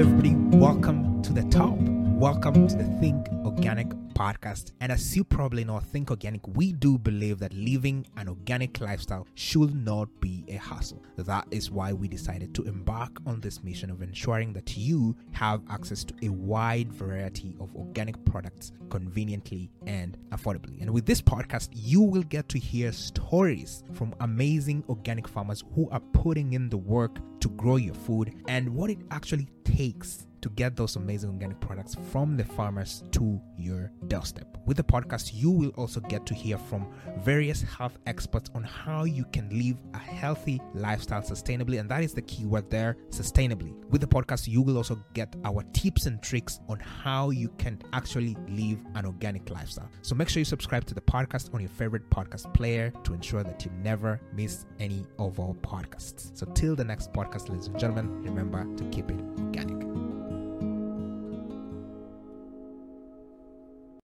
everybody. Welcome to the top. Welcome to the Think Organic podcast. And as you probably know, Think Organic, we do believe that living an organic lifestyle should not be a hassle. That is why we decided to embark on this mission of ensuring that you have access to a wide variety of organic products conveniently and affordably. And with this podcast, you will get to hear stories from amazing organic farmers who are putting in the work to grow your food and what it actually takes to get those amazing organic products from the farmers to your doorstep. With the podcast, you will also get to hear from various health experts on how you can live a healthy lifestyle sustainably, and that is the key word there sustainably. With the podcast, you will also get our tips and tricks on how you can actually live an organic lifestyle. So make sure you subscribe to the podcast on your favorite podcast player to ensure that you never miss any of our podcasts. So, till the next podcast, ladies and gentlemen, remember to keep it